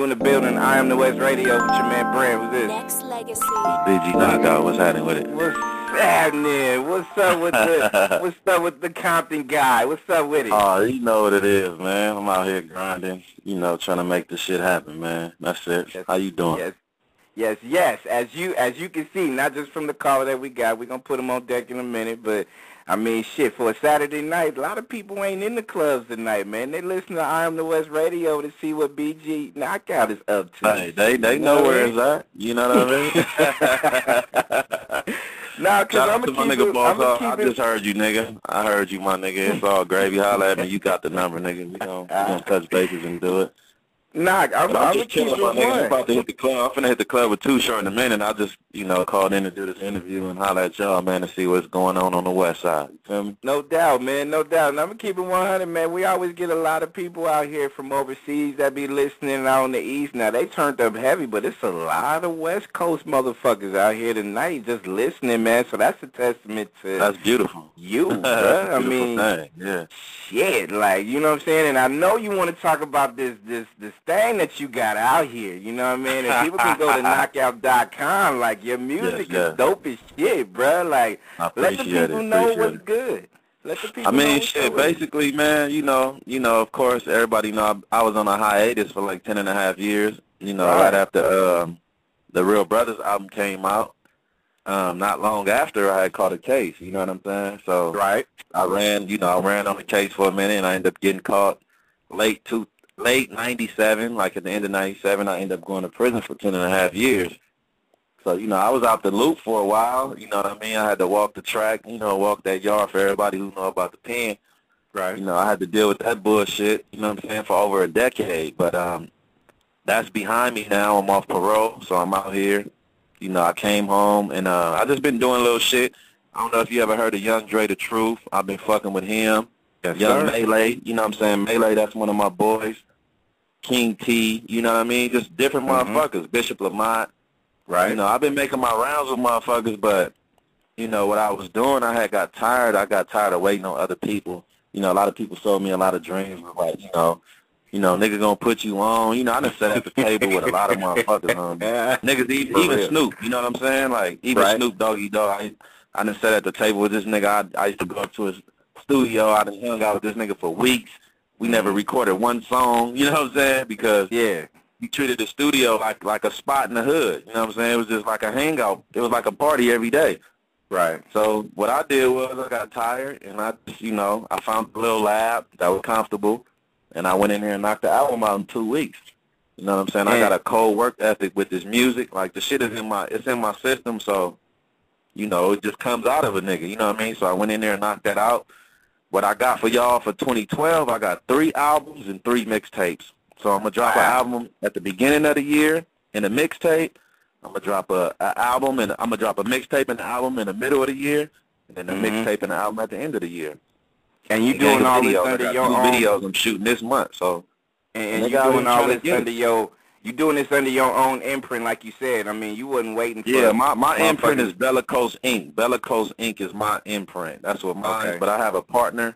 You in the building, I am the West Radio with your man Brand. Who's this? Nexxlegacy. BG Knockout, what's happening with it? What's happening? What's up with the What's up with the Compton guy? What's up with it? Oh, you know what it is, man. I'm out here grinding, you know, trying to make this shit happen, man. That's it. Yes. How you doing? Yes. Yes, yes. As you as you can see, not just from the caller that we got, we're gonna put him on deck in a minute, but I mean shit, for a Saturday night, a lot of people ain't in the clubs tonight, man. They listen to I Am the West Radio to see what BG Knockout is up to. Hey, they they You know where it's at. You know what I mean? Nah, cause I'm gonna my keep nigga it. boss. I'm gonna I just it. heard you, nigga. I heard you, my nigga. It's all gravy. Holla at me. You got the number, nigga. We gon' we gonna touch bases and do it. Nah, I'm, I'm I'm gonna just keep chilling, my nigga. I'm about to hit the club. I'm finna hit the club with Too Short in a minute. I just, you know, called in to do this interview and holler at y'all, man, to see what's going on on the west side. You feel me? No doubt, man. No doubt. And I'm gonna keep it 100, man. We always get a lot of people out here from overseas that be listening out on the east. Now they turned up heavy, but it's a lot of West Coast motherfuckers out here tonight just listening, man. So that's a testament to That's beautiful. you, That's I mean, thing. Yeah. shit, like you know what I'm saying. And I know you want to talk about this, this, this thing that you got out here. You know what I mean? And people can go to knoccout.com. Like your music Yes, yes. is dope as shit, bruh. Like I let the people it. know Appreciate what's it. good. Let the people. I mean, shit, basically, man, you know, you know, of course, everybody know I, I was on a hiatus for like ten and a half years, you know, Right. right, after um, the Real Brothas album came out. Um, not long after I had caught a case, you know what I'm saying? So Right. I ran, you know, I ran on the case for a minute and I ended up getting caught late to late 97, like at the end of 97, I ended up going to prison for ten and a half years. So, you know, I was out the loop for a while, you know what I mean? I had to walk the track, you know, walk that yard for everybody who know about the pen. Right. You know, I had to deal with that bullshit, you know what I'm saying, for over a decade. But um that's behind me now. I'm off parole, so I'm out here. You know, I came home and uh I just been doing little shit. I don't know if you ever heard of Young Dre the Truth. I've been fucking with him. Yes, Young sir. Maylay, you know what I'm saying? Maylay, that's one of my boys. King T, you know what I mean? Just different Mhm. motherfuckers. Bishop Lamont. Right. You know, I've been making my rounds with motherfuckers, but you know what I was doing, I had got tired. I got tired of waiting on other people. You know, a lot of people sold me a lot of dreams, but like you know, you know, nigga gonna put you on. You know, I done sat at the table with a lot of motherfuckers. Yeah. niggas, even, even. Snoop. You know what I'm saying? Like even Right. Snoop Doggy Dogg. I I done sat at the table with this nigga. I I used to go up to his studio. I done hung out with this nigga for weeks. We never recorded one song. You know what I'm saying? Because Yeah. He treated the studio like like a spot in the hood. You know what I'm saying? It was just like a hangout. It was like a party every day. Right. So what I did was I got tired and I just, you know, I found a little lab that was comfortable and I went in there and knocked the album out in two weeks. You know what I'm saying? I got a cold work ethic with this music. Like the shit is in my it's in my system so you know, it just comes out of a nigga, you know what I mean? So I went in there and knocked that out. What I got for y'all for 2012, I got three albums and three mixtapes. So I'm gonna drop an album at the beginning of the year and a mixtape. I'm gonna drop a, a album and I'm gonna drop a mixtape and an album in the middle of the year, and then a Mhm. mixtape and an album at the end of the year. And you doing all this under your two own videos I'm shooting this month. So and, and you doing all this under your you doing this under your own imprint, like you said. I mean, you wasn't waiting for yeah, my my imprint is Bellicose Inc. Bellicose Inc. is my imprint. That's what mine. Okay. But I have a partner,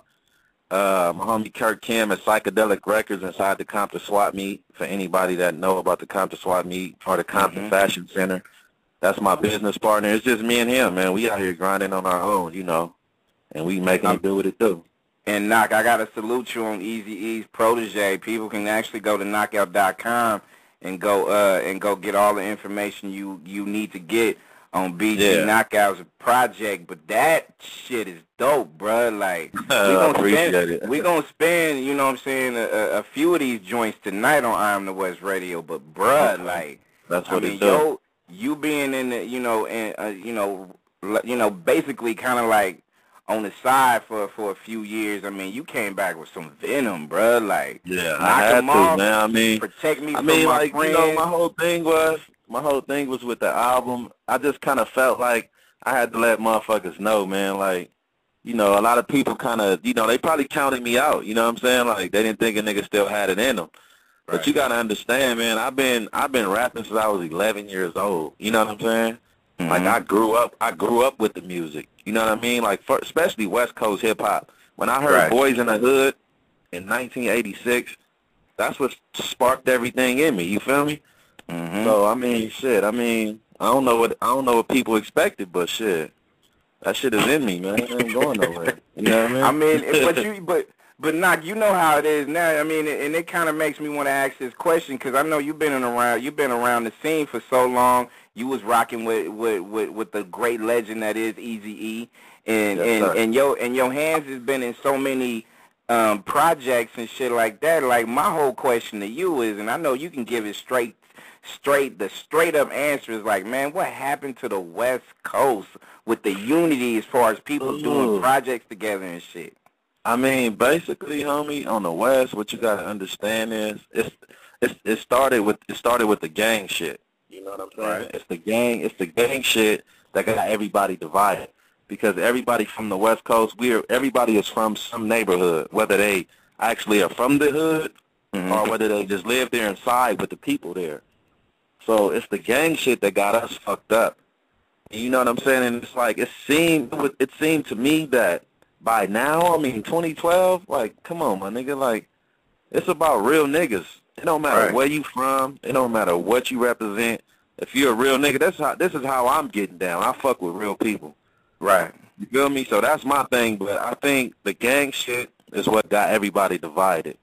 uh, my homie Kirk Kim at Psychedelic Records inside the Compton Swap Meet. For anybody that know about the Compton Swap Meet or the Compton Mhm. Fashion Center, that's my business partner. It's just me and him, man. We out here grinding on our own, you know, and we making it do what it do. And knock, I gotta salute you on Eazy-E's protege. People can actually go to knoccout.com and go uh and go get all the information you you need to get on BG Yeah. Knockout's project. But that shit is dope, bruh. Like we I gonna spend it. we gonna spend you know what I'm saying a, a- few of these joints tonight on I Am the West Radio. But bruh, Okay. like That's I what mean, it do. yo, you being in the, you know, and uh, you know, you know, basically kind of like on the side for for a few years. I mean, you came back with some venom, bruh. Like, Yeah, knock I had to, off, man. I mean, protect me I from mean, like friends. you know, my whole thing was my whole thing was with the album. I just kind of felt like I had to let motherfuckers know, man. Like, you know, a lot of people kind of, you know, they probably counted me out. You know what I'm saying? Like, they didn't think a nigga still had it in them. But you gotta understand, man. I've been I've been rapping since I was 11 years old. You know what I'm saying? Like Mhm. I grew up, I grew up with the music. You know what I mean? Like for, especially West Coast hip hop. When I heard Right. Boyz-n-the-Hood in 1986, that's what sparked everything in me. You feel me? Mm-hmm. So I mean, shit. I mean, I don't know what I don't know what people expected, but shit, that shit is in me, man. It ain't going nowhere. You know what I mean? I mean, but you, but but knock, you know how it is now. I mean, and it kind of makes me want to ask this question because I know you've been in around, you've been around the scene for so long. You was rocking with with with, with the great legend that is Easy E, and Yes, and sir. and your and your hands has been in so many um projects and shit like that. Like my whole question to you is, and I know you can give it straight straight the straight up answer is like, man, what happened to the West Coast with the unity as far as people doing projects together and shit? I mean, basically, homie, on the West, what you gotta understand is it's it's it started with it started with the gang shit. You know what I'm saying? Right. It's the gang it's the gang shit that got everybody divided. Because everybody from the West Coast, we're everybody is from some neighborhood, whether they actually are from the hood Mhm. or whether they just live there inside with the people there. So it's the gang shit that got us fucked up. You know what I'm saying? And it's like it seemed it seemed to me that by now, I mean 2012, like come on, my nigga, like it's about real niggas. It don't matter Right. where you from. It don't matter what you represent. If you're a real nigga, that's how this is how I'm getting down. I fuck with real people. Right. You feel me? So that's my thing. But I think the gang shit is what got everybody divided.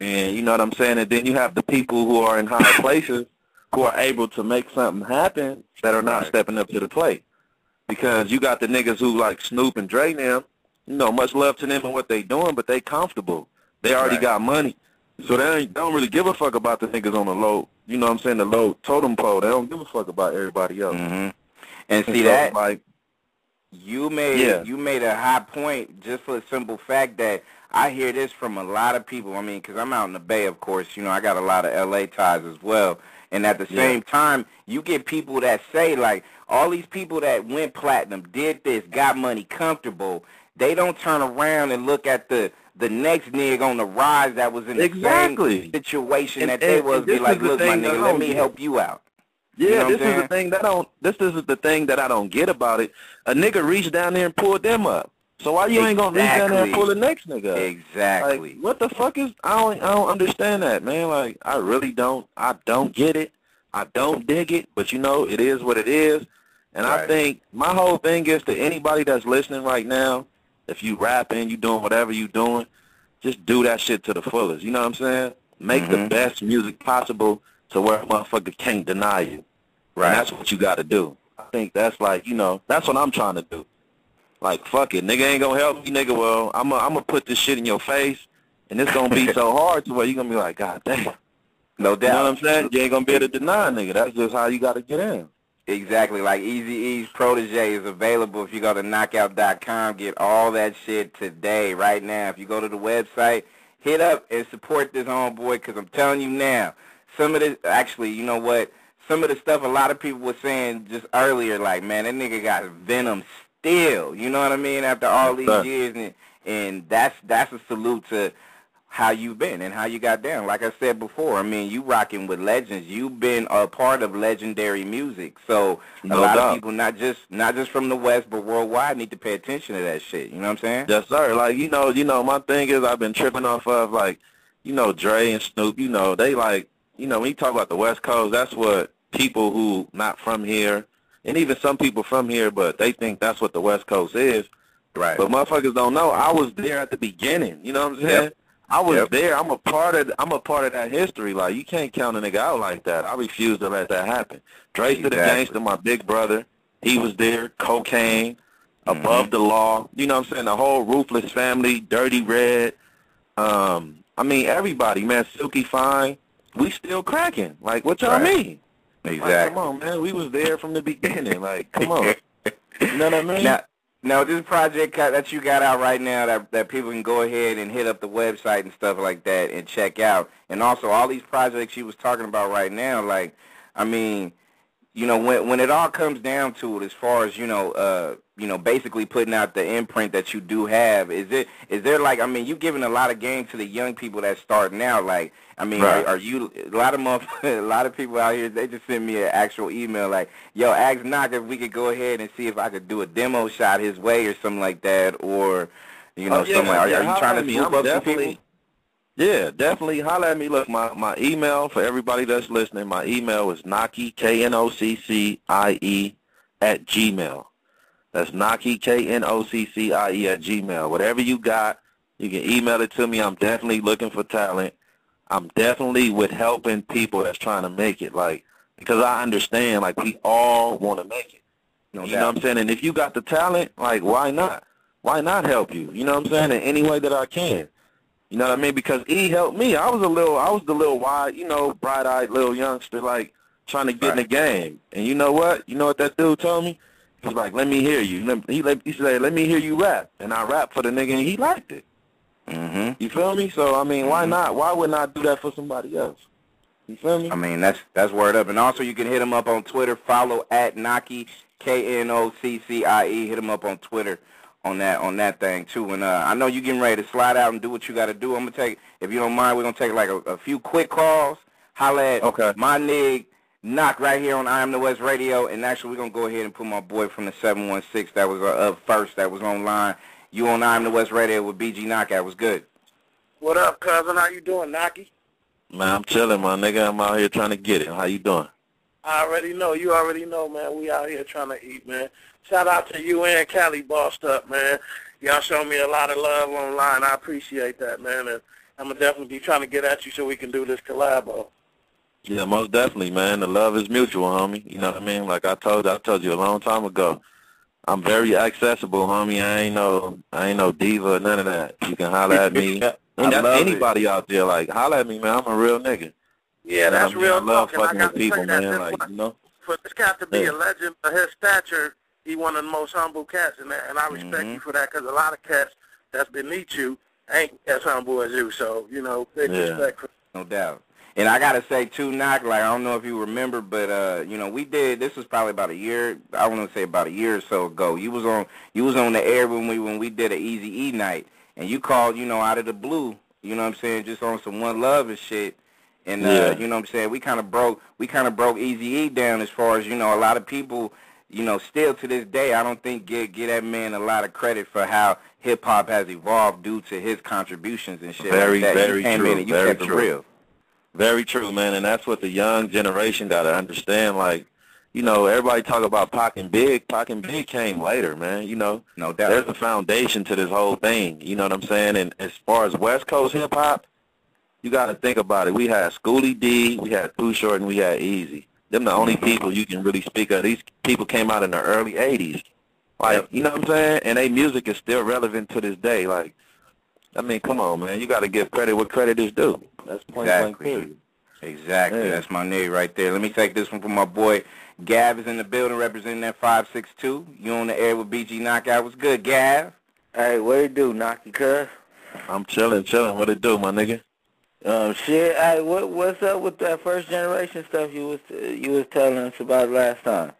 And you know what I'm saying? And then you have the people who are in higher places who are able to make something happen that are not Right. stepping up to the plate. Because you got the niggas who like Snoop and Dre now, you know, much love to them and what they doing, but they comfortable. They already Right. got money. So they ain't, don't really give a fuck about the niggas on the low, you know what I'm saying, the low totem pole. They don't give a fuck about everybody else. hmm And And see so, that like, you made Yeah. you made a high point just for the simple fact that I hear this from a lot of people. I mean, because I'm out in the Bay, of course. You know, I got a lot of LA ties as well. And at the Yeah. same time, you get people that say like all these people that went platinum, did this, got money, comfortable. They don't turn around and look at the the next nigga on the rise that was in the Exactly. same situation And- that they was. Be like, look, my nigga, let me help you out. Yeah, You know this is the thing that I don't. This is the thing that I don't get about it. A nigga reached down there and pulled them up. So why you ain't gonna reach down there and pull the next nigga? Exactly. Like, what the fuck is? I don't. I don't understand that, man. Like, I really don't. I don't get it. I don't dig it. But you know, it is what it is. And I think my whole thing is to anybody that's listening right now, if you rapping, you doing whatever you doing, just do that shit to the fullest. You know what I'm saying? Make the Mhm. best music possible to where a motherfucker can't deny you. right. And that's what you got to do. I think that's like, you know, that's what I'm trying to do. Like, fuck it, nigga ain't gonna help me, nigga. Well, I'm gonna I'm gonna put this shit in your face, and it's gonna be so hard to where you gonna be like, God damn. no You doubt. know what I'm saying? You ain't gonna be able to deny, nigga. That's just how you got to get in. Exactly. Like Eazy-E's protege is available if you go to knoccout.com. Get all that shit today, right now. If you go to the website, hit up and support this homeboy because I'm telling you now, some of this, actually, you know what? Some of the stuff a lot of people were saying just earlier, like, man, that nigga got venom still. You know what I mean? After all these Sir. years, and, and that's that's a salute to how you've been and how you got down. Like I said before, I mean, you rocking with legends. You've been a part of legendary music. So a No lot doubt. of people, not just not just from the West, but worldwide, need to pay attention to that shit. You know what I'm saying? Yes, sir. Like, you know, you know, my thing is I've been tripping off of like, you know, Dre and Snoop, you know, they like, you know, when you talk about the West Coast, that's what people who not from here, and even some people from here, but they think that's what the West Coast is. Right. But motherfuckers don't know. I was there at the beginning. You know what I'm saying? Yep. I was Yep. there. I'm a part of. I'm a part of that history. Like you can't count a nigga out like that. I refuse to let that happen. Dresta the Exactly. gangster, my big brother. He was there. Cocaine, Mm-hmm. above the law. You know what I'm saying? The whole ruthless family, Dirty Red. Um, I mean everybody, man. Sylk-E. Fyne. We still cracking. Like what y'all Right. mean? Like, exactly. come on, man. We was there from the beginning. Like come on. You know what I mean? Now, now this project that you got out right now that that people can go ahead and hit up the website and stuff like that and check out. And also all these projects you was talking about right now, like, I mean, you know, when when it all comes down to it, as far as you know, uh, you know, basically putting out the imprint that you do have, is it is there like, I mean, you giving a lot of game to the young people that's starting out, like. I mean, Right. are, are you a lot of motherf- a lot of people out here? They just send me an actual email like, "Yo, ask Knock if we could go ahead and see if I could do a demo shot his way or something like that, or you know, Oh, yeah, something. Like, yeah, are you trying to swoop up some people? Yeah, definitely holler at me. Look, my, my email for everybody that's listening, my email is Knoccie, K-N-O-C-C-I-E, at Gmail. That's Knoccie, K-N-O-C-C-I-E, at Gmail. Whatever you got, you can email it to me. I'm definitely looking for talent. I'm definitely with helping people that's trying to make it. Like, because I understand, like, we all want to make it. No you doubt. know what I'm saying? And if you got the talent, like, why not? Why not help you? You know what I'm saying? In any way that I can. You know what I mean? Because he helped me. I was a little, I was the little wide, you know, bright-eyed little youngster, like trying to get right. in the game. And you know what? You know what that dude told me? He was like, "Let me hear you." He let, he said, "Let me hear you rap," and I rap for the nigga, and he liked it. Mhm. You feel me? So I mean, why mm-hmm. not? Why would not I do that for somebody else? You feel me? I mean, that's that's word up. And also, you can hit him up on Twitter. Follow at Knoccie K N O C C I E. Hit him up on Twitter on that on that thing too. And uh, I know you getting ready to slide out and do what you got to do. I'm gonna take, if you don't mind, we're gonna take like a, a few quick calls. Holla at okay. my nig knock right here on I Am the West Radio. And actually, we're gonna go ahead and put my boy from the 716 that was uh, up first, that was online. You on I Am the West Radio with BG Knockout was good. What up, cousin? How you doing, Knoccie? Man, I'm chilling, my nigga. I'm out here trying to get it. How you doing? I already know. You already know, man. We out here trying to eat, man. Shout out to you and Cali Bossed Up, man. Y'all show me a lot of love online. I appreciate that, man. And I'm going to definitely be trying to get at you so we can do this collabo. Yeah, most definitely, man. The love is mutual, homie. You know what I mean? Like I told I told you a long time ago. I'm very accessible, homie. I ain't no I ain't no diva or none of that. You can holler at me. and that's anybody it. out there, like holler at me, man. I'm a real nigga. Yeah, that's I mean? real I love talk. fucking with people, man. Like, you know? For this cat to be yeah. a legend of his stature, he one of the most humble cats, and and I respect mm-hmm. you for that because a lot of cats that's beneath you ain't as humble as you. So you know, big yeah. respect. For- no doubt. And I gotta say too, knock like I don't know if you remember, but uh, you know, we did this was probably about a year. I want to say about a year or so ago. You was on you was on the air when we when we did an Easy E night, and you called you know out of the blue. You know what I'm saying? Just on some one love and shit. And uh, yeah. you know what I'm saying? We kind of broke we kind of broke Easy E down as far as you know. A lot of people you know, still to this day, I don't think get get that man a lot of credit for how hip hop has evolved due to his contributions and shit. Very, like very true. very true. Real. Very true, man. And that's what the young generation got to understand. Like, you know, everybody talk about Pac and Big. Pac and Big came later, man. You know, no doubt. There's a foundation to this whole thing. You know what I'm saying? And as far as West Coast hip hop, you got to think about it. We had Schoolly D, we had Too Short, and we had Eazy. Them the only people you can really speak of. These people came out in the early '80s, like you know what I'm saying, and their music is still relevant to this day. Like, I mean, come on, man, you got to give credit what credit is due. That's point exactly. blank period. Exactly, yeah. that's my name right there. Let me take this one from my boy Gav is in the building representing that 562. You on the air with BG Knockout. What's good, Gav? Hey, what it do, Knoccie cuz? I'm chilling, chilling. What it do, my nigga? Um, shit. Hey, what what's up with that first generation stuff you was you was telling us about last time?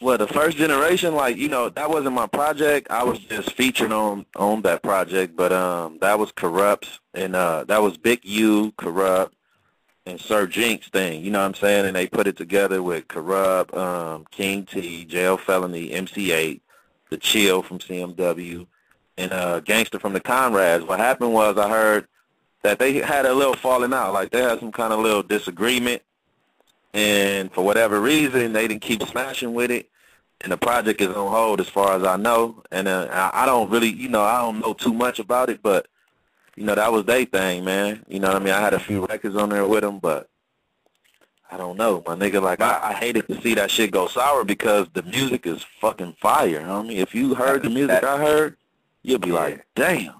Well, the first generation, like you know, that wasn't my project. I was just featured on on that project, but um, that was Kurupt's and uh, that was Big U, Kurupt, and Sir Jinx thing. You know what I'm saying? And they put it together with Kurupt, um, King T, Jayo Felony, MC Eiht, the Chill from CMW, and uh, Gangster from the Conrads. What happened was I heard that they had a little falling out, like they had some kind of little disagreement, and for whatever reason, they didn't keep smashing with it, and the project is on hold as far as I know, and uh, I don't really, you know, I don't know too much about it, but you know, that was their thing, man. You know what I mean? I had a few records on there with them, but I don't know, my nigga. Like, I, I hated to see that shit go sour because the music is fucking fire, homie. If you heard the music I heard, you'll be like, damn.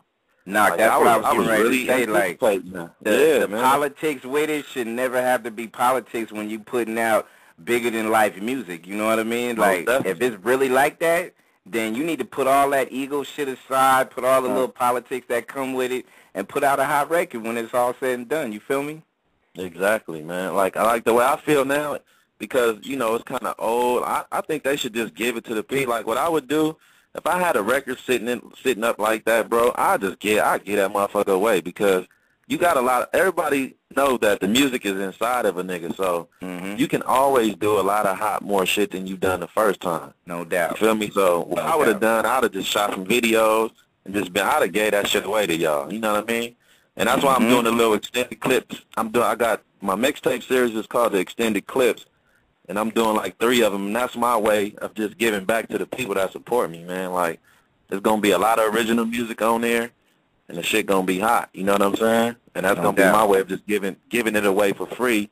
Nah, like, that's I what was, I was getting ready really to say. Like the, yeah, the politics with it should never have to be politics when you putting out bigger than life music. You know what I mean? Like if it's really like that, then you need to put all that ego shit aside, put all the little politics that come with it, and put out a hot record when it's all said and done. You feel me? Exactly, man. Like I like the way I feel now because you know it's kind of old. I I think they should just give it to the people. Like what I would do if I had a record sitting in, sitting up like that, bro, I just get I get that motherfucker away because you got a lot. Of, everybody know that the music is inside of a nigga, so mm-hmm. you can always do a lot of hot more shit than you done the first time. No doubt. You feel me? So what no I would have done, I'd have just shot some videos and just been. I'd have gave that shit away to y'all. You know what I mean? And that's why I'm Mhm. doing the little extended clips. I'm doing. I got my mixtape series is called the extended clips, and I'm doing like three of them. And that's my way of just giving back to the people that support me, man. Like, there's gonna be a lot of original music on there, and the shit gonna be hot. You know what I'm saying? And that's No gonna be my way of just giving giving it away for free,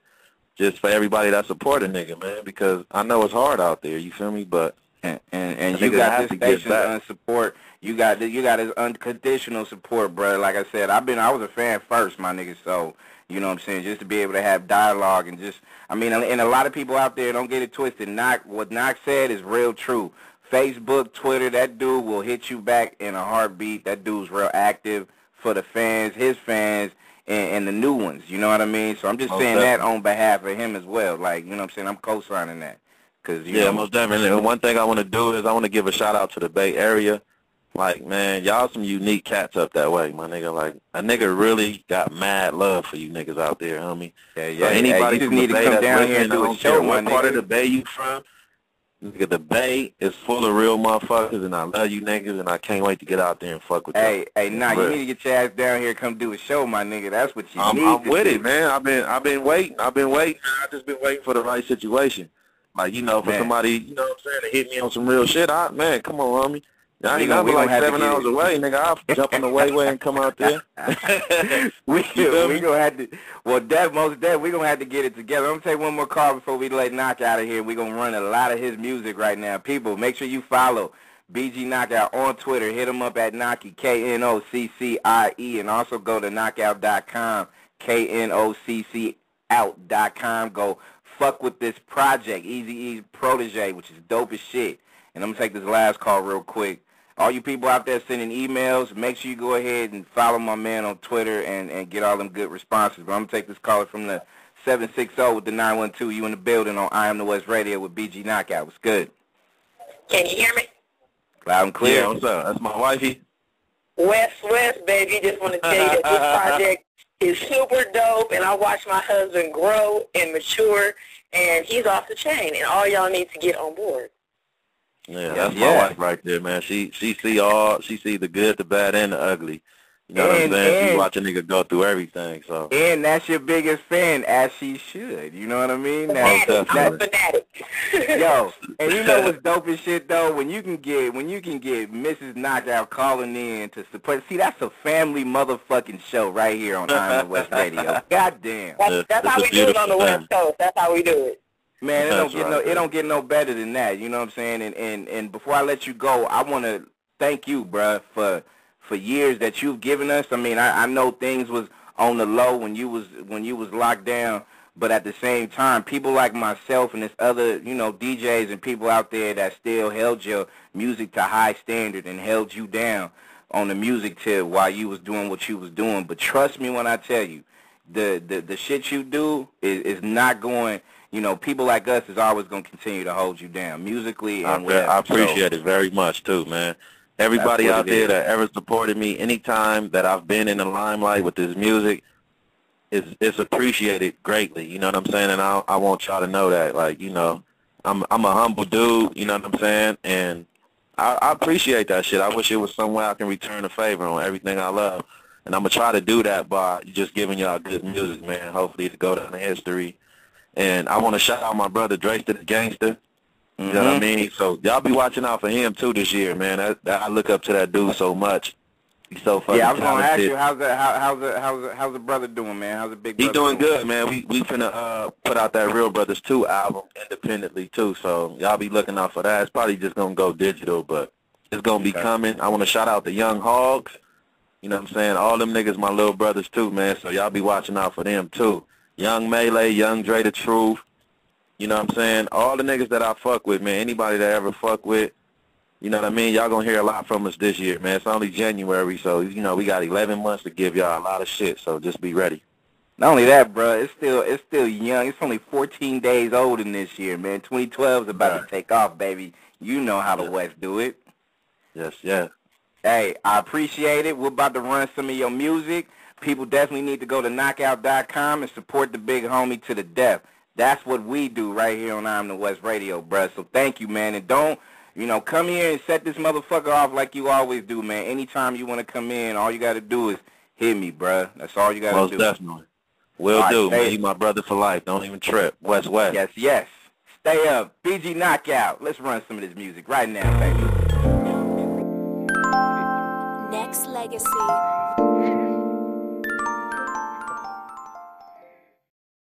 just for everybody that support a nigga, man. Because I know it's hard out there. You feel me? But And and, and you got this station's support. You got the, you got his unconditional support, brother. Like I said, I've been I was a fan first, my nigga. So you know what I'm saying. Just to be able to have dialogue and just I mean, and a lot of people out there don't get it twisted. Knock what Knock said is real true. Facebook, Twitter, that dude will hit you back in a heartbeat. That dude's real active for the fans, his fans, and, and the new ones. You know what I mean? So I'm just Most saying that on behalf of him as well. Like you know what I'm saying. I'm co-signing that. Cause you yeah, know, most definitely. And one thing I want to do is I want to give a shout out to the Bay Area. Like, man, y'all some unique cats up that way, my nigga. Like, a nigga really got mad love for you niggas out there, homie. Yeah, So yeah. anybody hey, you just from need the to Bay come down here and do a show, what part of the Bay you from. Nigga, the Bay is full of real motherfuckers, and I love you niggas, and I can't wait to get out there and fuck with you. Hey, hey, nah, For you need to get your ass down here, come do a show, my nigga. That's what you I'm, need. I'm to with do. it, man. I've been I've been waiting. I've been waiting. I just been waiting for the right situation. Like you know, for Man. somebody, you know what I'm saying, to hit me on some real shit. I man, come on, homie. I ain't gonna be like seven hours it. away, nigga. I'll jump on the way way and come out there. we You feel we gonna have to. Well, that most that we gonna have to get it together. I'm gonna take one more call before we let Knock out of here. We gonna run a lot of his music right now. People, make sure you follow BG Knockout on Twitter. Hit him up at Knoccie K N O C C I E, and also go to knoccout.com K N O C C out.com. Go fuck with this project, Eazy-E's protege, which is dope as shit. And I'm gonna take this last call real quick. All you people out there sending emails, make sure you go ahead and follow my man on Twitter and, and get all them good responses. But I'm going to take this caller from the 760 with the 912. You in the building on I Am The West Radio with BG Knockout. What's good? Can you hear me? Loud and clear. Yeah, what's up? That's my wifey. West West, baby. Just want to tell you that this project is super dope, and I watched my husband grow and mature, and he's off the chain, and all y'all need to get on board. Yeah, Yeah, that's yeah. my wife right there, man. She she see all she see the good, the bad, and the ugly. You know what I'm saying? She and- watch a nigga go through everything. So And that's your biggest fan, as she should. You know what I mean? Now, Fanatic. I'm a fanatic. Yo, and you know what's dope as shit though? When you can get when you can get Mrs. Knockout calling in to support. See, that's a family motherfucking show right here on I Am The West Radio. God damn. That's, that's how we do it on the West Coast. That's how we do it. Man, it don't get right, no it don't get no better than that. You know what I'm saying? And and and before I let you go, I want to thank you, bruh, for for years that you've given us. I mean, I, I know things was on the low when you was when you was locked down, but at the same time, people like myself and this other, you know, DJs and people out there that still held your music to high standard and held you down on the music tip while you was doing what you was doing. But trust me when I tell you, the the, the shit you do is, is not going. You know, people like us is always going to continue to hold you down musically I, and whatever. I appreciate it very much too, man. Everybody out there is. that ever supported me, anytime that I've been in the limelight with this music, is it's appreciated greatly. You know what I'm saying? And I I want y'all to know that, like, you know, I'm I'm a humble dude. You know what I'm saying? And I, I appreciate that shit. I wish it was some way I can return a favor on everything I love. And I'm gonna try to do that by just giving y'all good music, man. Hopefully, to go down in history. And I want to shout out my brother Dresta the Gangster. You know what I Mhm. mean? So y'all be watching out for him too this year, man. That, I look up to that dude so much. He's so fucking Yeah, I was going to ask you how's the how, how's the how's the, how's the brother doing, man? How's the big brother He's brother doing good, man. We we finna uh put out that Real Brothas 2 album independently too. So y'all be looking out for that. It's probably just gonna go digital, but it's gonna be Okay. coming. I wanna shout out the Young Hogs. You know what I'm saying? All them niggas my little brothers too, man. So y'all be watching out for them too. Young Maylay, Young Dre the Truth. You know what I'm saying? All the niggas that I fuck with, man. Anybody that I ever fuck with, you know what I mean? Y'all gonna hear a lot from us this year, man. It's only January, so you know we got 11 months to give y'all a lot of shit. So just be ready. Not only that, bro, it's still it's still young. It's only 14 days old in this year, man. 2012 is about Right. to take off, baby. You know how the Yeah. West do it. Yes, yeah. Hey, I appreciate it. We're about to run some of your music. People definitely need to go to knoccout.com and support the big homie to the death. That's what we do right here on I'm the West Radio, bruh. So thank you, man. And don't, you know, come here and set this motherfucker off like you always do, man. Anytime you want to come in, all you got to do is hit me, bruh. That's all you gotta Most do. definitely. Will All right, do, man. You my brother for life. Don't even trip. West West. Yes, yes. Stay up. BG Knockout. Let's run some of this music right now, baby. Nexxlegacy.